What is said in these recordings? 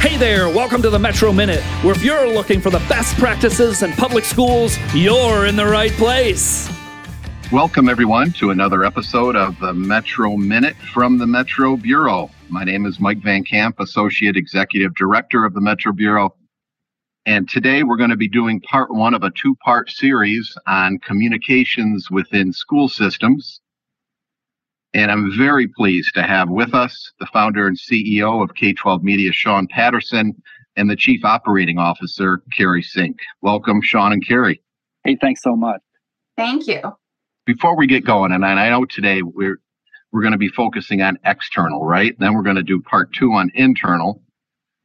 Hey there, welcome to the Metro Minute, where if you're looking for the best practices in public schools, you're in the right place. Welcome, everyone, to another episode of the Metro Minute from the Metro Bureau. My name is Mike Van Camp, Associate Executive Director of the Metro Bureau. And today we're going to be doing part one of a two part series on communications within school systems. And I'm very pleased to have with us the founder and CEO of K 12 Media, Shawn Patterson, and the Chief Operating Officer, Cari Sinke. Welcome, Shawn and Carrie. Hey, thanks so much. Thank you. Before we get going, and I know today we're we're going to be focusing on external, right? Then we're going to do part two on internal.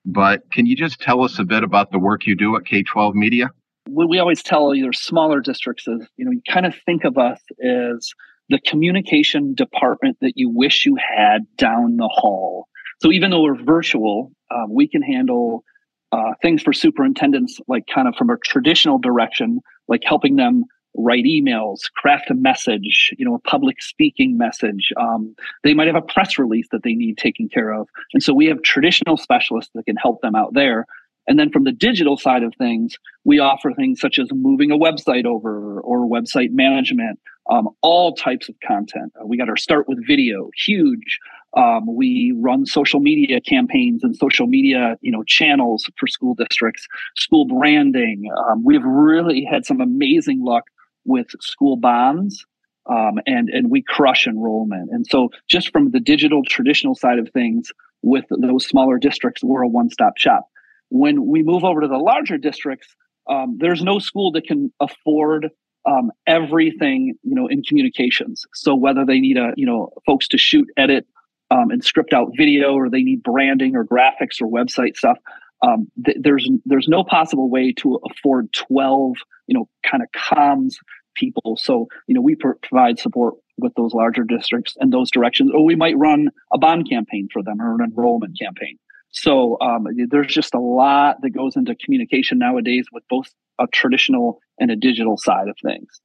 But can you just tell us a bit about the work you do at K 12 Media? We, we always tell either smaller districts, as, you know, you kind of think of us as the communication department that you wish you had down the hall. So even though we're virtual, um, we can handle uh, things for superintendents, like kind of from a traditional direction, like helping them write emails, craft a message, you know, a public speaking message. Um, they might have a press release that they need taken care of. And so we have traditional specialists that can help them out there. And then from the digital side of things, we offer things such as moving a website over or website management, um, all types of content. Uh, we got our start with video, huge. Um, we run social media campaigns and social media, you know, channels for school districts, school branding. Um, we've really had some amazing luck with school bonds, um, and and we crush enrollment. And so, just from the digital traditional side of things, with those smaller districts, we're a one-stop shop. When we move over to the larger districts, um, there's no school that can afford um, everything you know in communications. So whether they need a you know folks to shoot, edit, um, and script out video, or they need branding or graphics or website stuff, um, th- there's there's no possible way to afford 12 you know kind of comms people. So you know we pr- provide support with those larger districts and those directions, or we might run a bond campaign for them or an enrollment campaign. So um, there's just a lot that goes into communication nowadays with both a traditional and a digital side of things.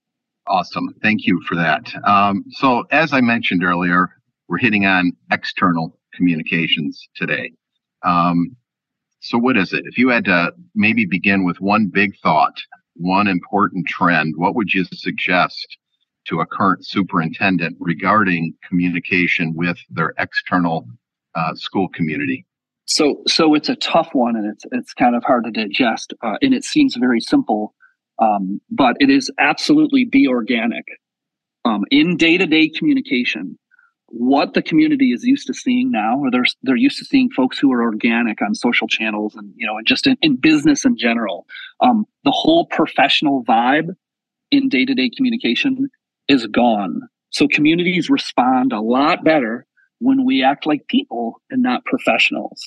Awesome. Thank you for that. Um, so, as I mentioned earlier, we're hitting on external communications today. Um, so, what is it? If you had to maybe begin with one big thought, one important trend, what would you suggest to a current superintendent regarding communication with their external uh, school community? So, so it's a tough one, and it's it's kind of hard to digest, uh, and it seems very simple, um, but it is absolutely be organic um, in day to day communication. What the community is used to seeing now, or they're they're used to seeing folks who are organic on social channels, and you know, and just in, in business in general. Um, the whole professional vibe in day to day communication is gone. So communities respond a lot better when we act like people and not professionals.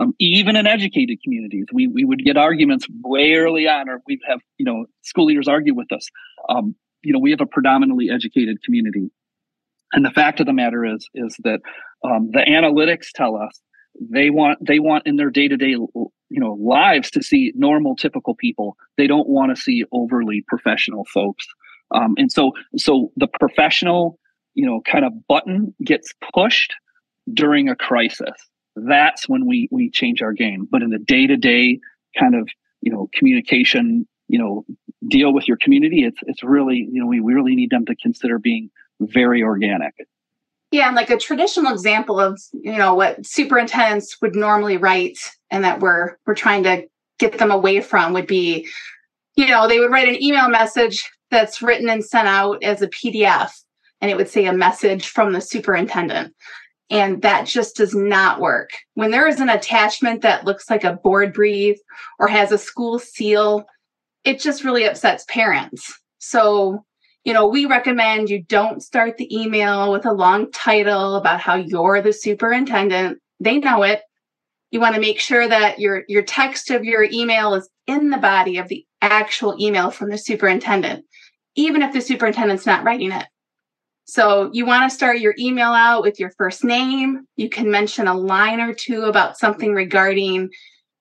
Um, even in educated communities, we, we would get arguments way early on, or we'd have, you know, school leaders argue with us. Um, you know, we have a predominantly educated community. And the fact of the matter is, is that um, the analytics tell us they want they want in their day to day you know lives to see normal typical people. They don't want to see overly professional folks. Um, and so so the professional you know kind of button gets pushed during a crisis that's when we we change our game. But in the day-to-day kind of you know communication you know deal with your community it's it's really you know we we really need them to consider being very organic. Yeah and like a traditional example of you know what superintendents would normally write and that we're we're trying to get them away from would be you know they would write an email message that's written and sent out as a pdf and it would say a message from the superintendent and that just does not work. When there is an attachment that looks like a board brief or has a school seal, it just really upsets parents. So, you know, we recommend you don't start the email with a long title about how you're the superintendent. They know it. You want to make sure that your your text of your email is in the body of the actual email from the superintendent, even if the superintendent's not writing it. So you want to start your email out with your first name. You can mention a line or two about something regarding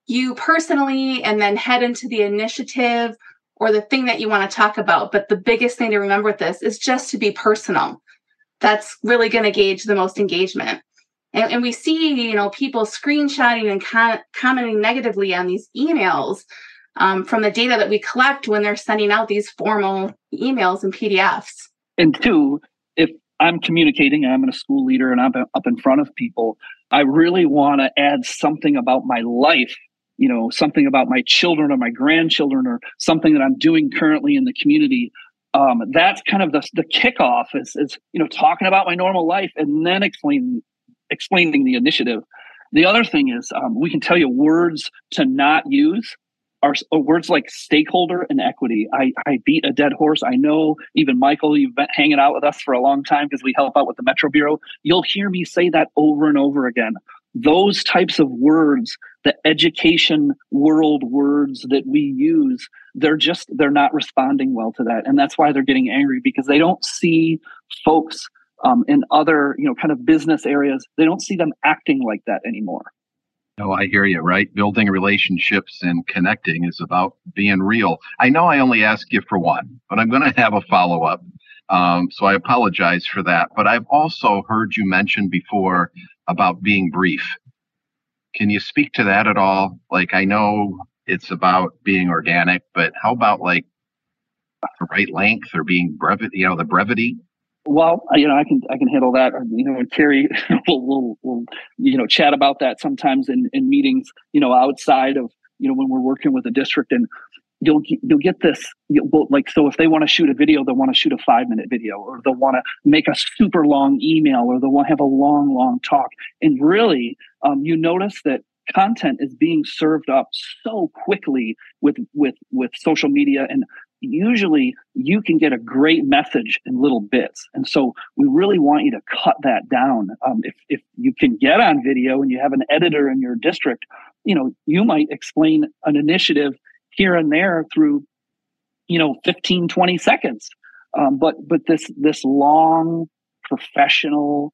you personally, and then head into the initiative or the thing that you want to talk about. But the biggest thing to remember with this is just to be personal. That's really going to gauge the most engagement. And, and we see, you know, people screenshotting and com- commenting negatively on these emails um, from the data that we collect when they're sending out these formal emails and PDFs. And two, if I'm communicating I'm in a school leader and I'm up in front of people, I really want to add something about my life, you know, something about my children or my grandchildren or something that I'm doing currently in the community. Um, that's kind of the, the kickoff is, is, you know, talking about my normal life and then explaining, explaining the initiative. The other thing is um, we can tell you words to not use are uh, words like stakeholder and equity. I, I beat a dead horse. I know even Michael, you've been hanging out with us for a long time because we help out with the Metro Bureau. You'll hear me say that over and over again. Those types of words, the education world words that we use, they're just, they're not responding well to that. And that's why they're getting angry because they don't see folks um, in other, you know, kind of business areas, they don't see them acting like that anymore. No, I hear you, right? Building relationships and connecting is about being real. I know I only asked you for one, but I'm going to have a follow up. Um, so I apologize for that. But I've also heard you mention before about being brief. Can you speak to that at all? Like, I know it's about being organic, but how about like the right length or being brevity, you know, the brevity? Well, you know, I can I can handle that. You know, and Cari will will will you know chat about that sometimes in in meetings. You know, outside of you know when we're working with a district, and you'll you'll get this you'll, like so if they want to shoot a video, they'll want to shoot a five minute video, or they'll want to make a super long email, or they'll want to have a long long talk. And really, um, you notice that content is being served up so quickly with with with social media and usually you can get a great message in little bits. And so we really want you to cut that down. Um, if, if you can get on video and you have an editor in your district, you know, you might explain an initiative here and there through, you know, 15, 20 seconds. Um, but, but this, this long professional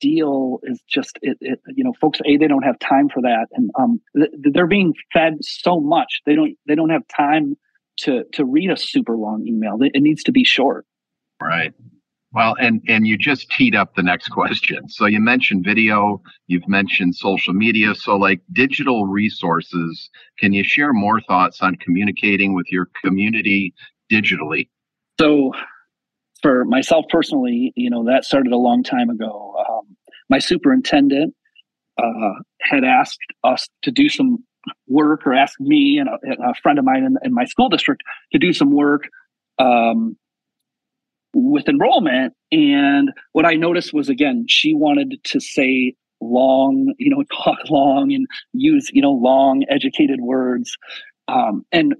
deal is just it, it, you know folks a they don't have time for that and um th- they're being fed so much they don't they don't have time to to read a super long email. It needs to be short. Right. Well, and and you just teed up the next question. So you mentioned video, you've mentioned social media. So like digital resources, can you share more thoughts on communicating with your community digitally? So for myself personally, you know, that started a long time ago. Um, my superintendent uh, had asked us to do some work or ask me and a, a friend of mine in, in, my school district to do some work um, with enrollment. And what I noticed was again, she wanted to say long, you know, talk long and use, you know, long educated words. Um, and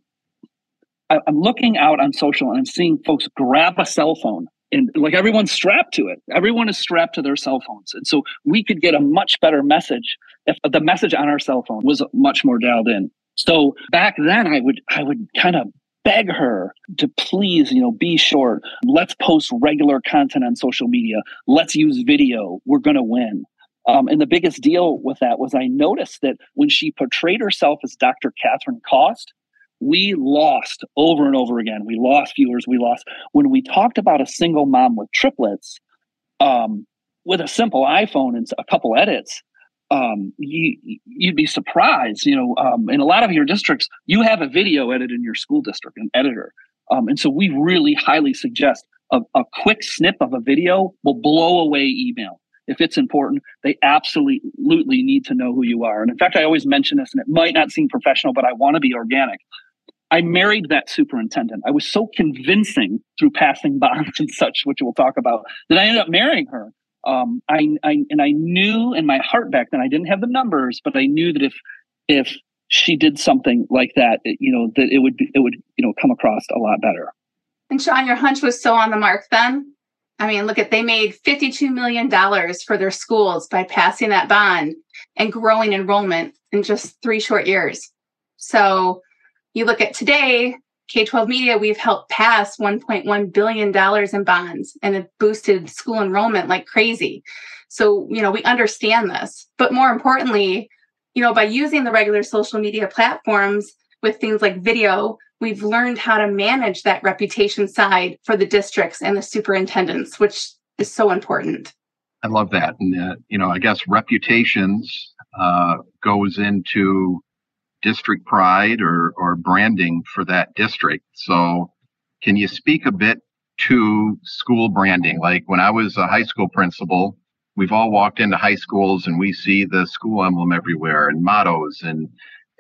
I, I'm looking out on social and I'm seeing folks grab a cell phone and like everyone's strapped to it. Everyone is strapped to their cell phones. And so we could get a much better message if the message on our cell phone was much more dialed in. So back then I would I would kind of beg her to please, you know, be short. Let's post regular content on social media. Let's use video. We're going to win. Um, and the biggest deal with that was I noticed that when she portrayed herself as Dr. Catherine Cost, we lost over and over again. We lost viewers. We lost when we talked about a single mom with triplets um, with a simple iPhone and a couple edits. Um, you, you'd be surprised. You know, um, in a lot of your districts, you have a video edit in your school district, an editor, um, and so we really highly suggest a, a quick snip of a video will blow away email if it's important, they absolutely need to know who you are. And in fact, I always mention this, and it might not seem professional, but I want to be organic. I married that superintendent. I was so convincing through passing bonds and such, which we'll talk about, that I ended up marrying her. Um, I, I and I knew in my heart back then I didn't have the numbers, but I knew that if if she did something like that, it, you know, that it would be, it would you know come across a lot better. And Shawn, your hunch was so on the mark then. I mean, look at they made $52 million for their schools by passing that bond and growing enrollment in just three short years. So you look at today, K 12 media, we've helped pass $1.1 billion in bonds and it boosted school enrollment like crazy. So, you know, we understand this. But more importantly, you know, by using the regular social media platforms with things like video, we've learned how to manage that reputation side for the districts and the superintendents, which is so important. I love that. And, uh, you know, I guess reputations uh, goes into district pride or, or branding for that district. So, can you speak a bit to school branding? Like when I was a high school principal, we've all walked into high schools and we see the school emblem everywhere and mottos and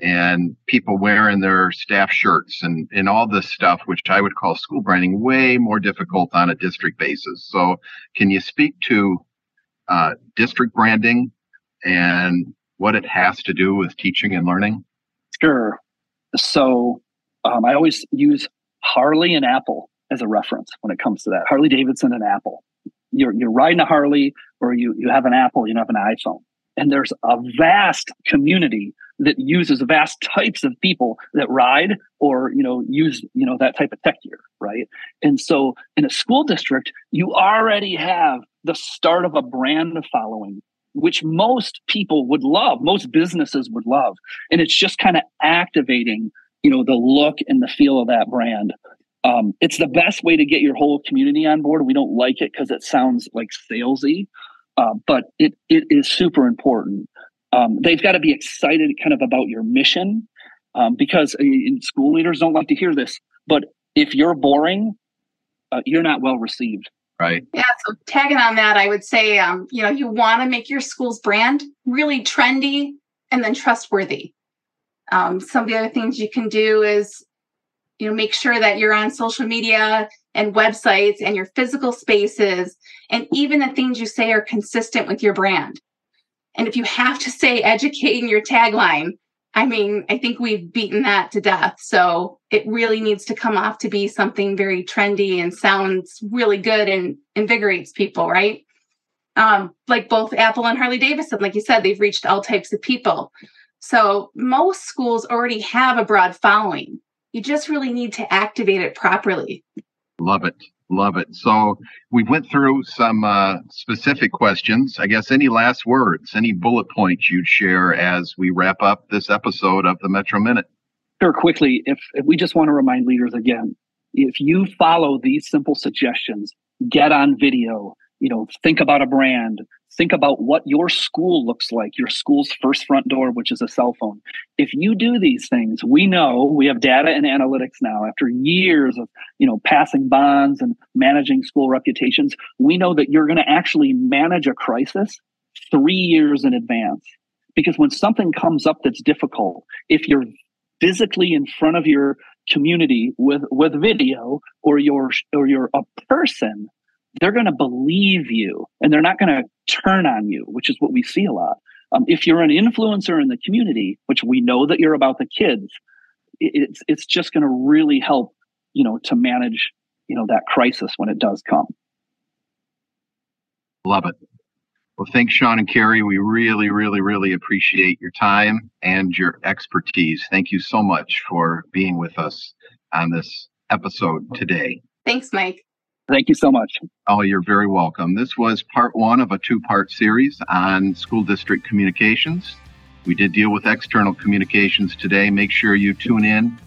and people wearing their staff shirts and, and all this stuff, which I would call school branding way more difficult on a district basis. So, can you speak to uh, district branding and what it has to do with teaching and learning? Sure. So, um, I always use Harley and Apple as a reference when it comes to that. Harley Davidson and Apple. You're, you're riding a Harley or you, you have an Apple, you have an iPhone. And there's a vast community that uses vast types of people that ride or you know use you know that type of tech gear right and so in a school district you already have the start of a brand following which most people would love most businesses would love. And it's just kind of activating you know the look and the feel of that brand. Um, it's the best way to get your whole community on board. We don't like it because it sounds like salesy uh, but it it is super important. Um, they've got to be excited kind of about your mission um, because uh, school leaders don't like to hear this but if you're boring uh, you're not well received right. Yeah so tagging on that i would say um, you know you want to make your school's brand really trendy and then trustworthy. Um, some of the other things you can do is you know make sure that you're on social media and websites and your physical spaces and even the things you say are consistent with your brand. And if you have to say educating your tagline, I mean, I think we've beaten that to death. So it really needs to come off to be something very trendy and sounds really good and invigorates people, right? Um, like both Apple and Harley Davidson, like you said, they've reached all types of people. So most schools already have a broad following. You just really need to activate it properly. Love it. Love it. So we went through some uh, specific questions. I guess any last words, any bullet points you'd share as we wrap up this episode of the Metro Minute? Sure. Quickly, if, if we just want to remind leaders again, if you follow these simple suggestions, get on video, you know, think about a brand, think about what your school looks like, your school's first front door, which is a cell phone. If you do these things, we know we have data and analytics now after years of, you know, passing bonds and managing school reputations, we know that you're going to actually manage a crisis 3 years in advance. Because when something comes up that's difficult, if you're physically in front of your community with with video or you're or you're a person they're going to believe you and they're not going to turn on you, which is what we see a lot. Um, if you're an influencer in the community, which we know that you're about the kids, it's it's just going to really help, you know, to manage, you know, that crisis when it does come. Love it. Well, thanks, Shawn and Cari. We really, really, really appreciate your time and your expertise. Thank you so much for being with us on this episode today. Thanks, Mike. Thank you so much. Oh, you're very welcome. This was part one of a two part series on school district communications. We did deal with external communications today. Make sure you tune in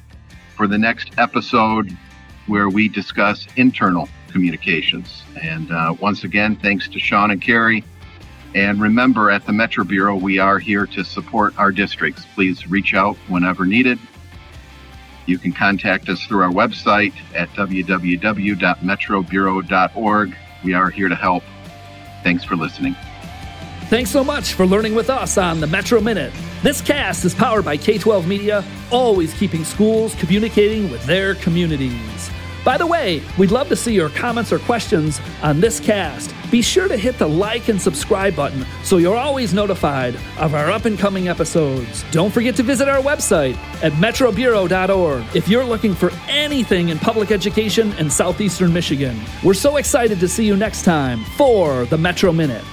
for the next episode where we discuss internal communications. And uh, once again, thanks to Shawn and Cari. And remember, at the Metro Bureau, we are here to support our districts. Please reach out whenever needed. You can contact us through our website at www.metrobureau.org. We are here to help. Thanks for listening. Thanks so much for learning with us on the Metro Minute. This cast is powered by K 12 Media, always keeping schools communicating with their communities. By the way, we'd love to see your comments or questions on this cast. Be sure to hit the like and subscribe button so you're always notified of our up and coming episodes. Don't forget to visit our website at metrobureau.org if you're looking for anything in public education in southeastern Michigan. We're so excited to see you next time for the Metro Minute.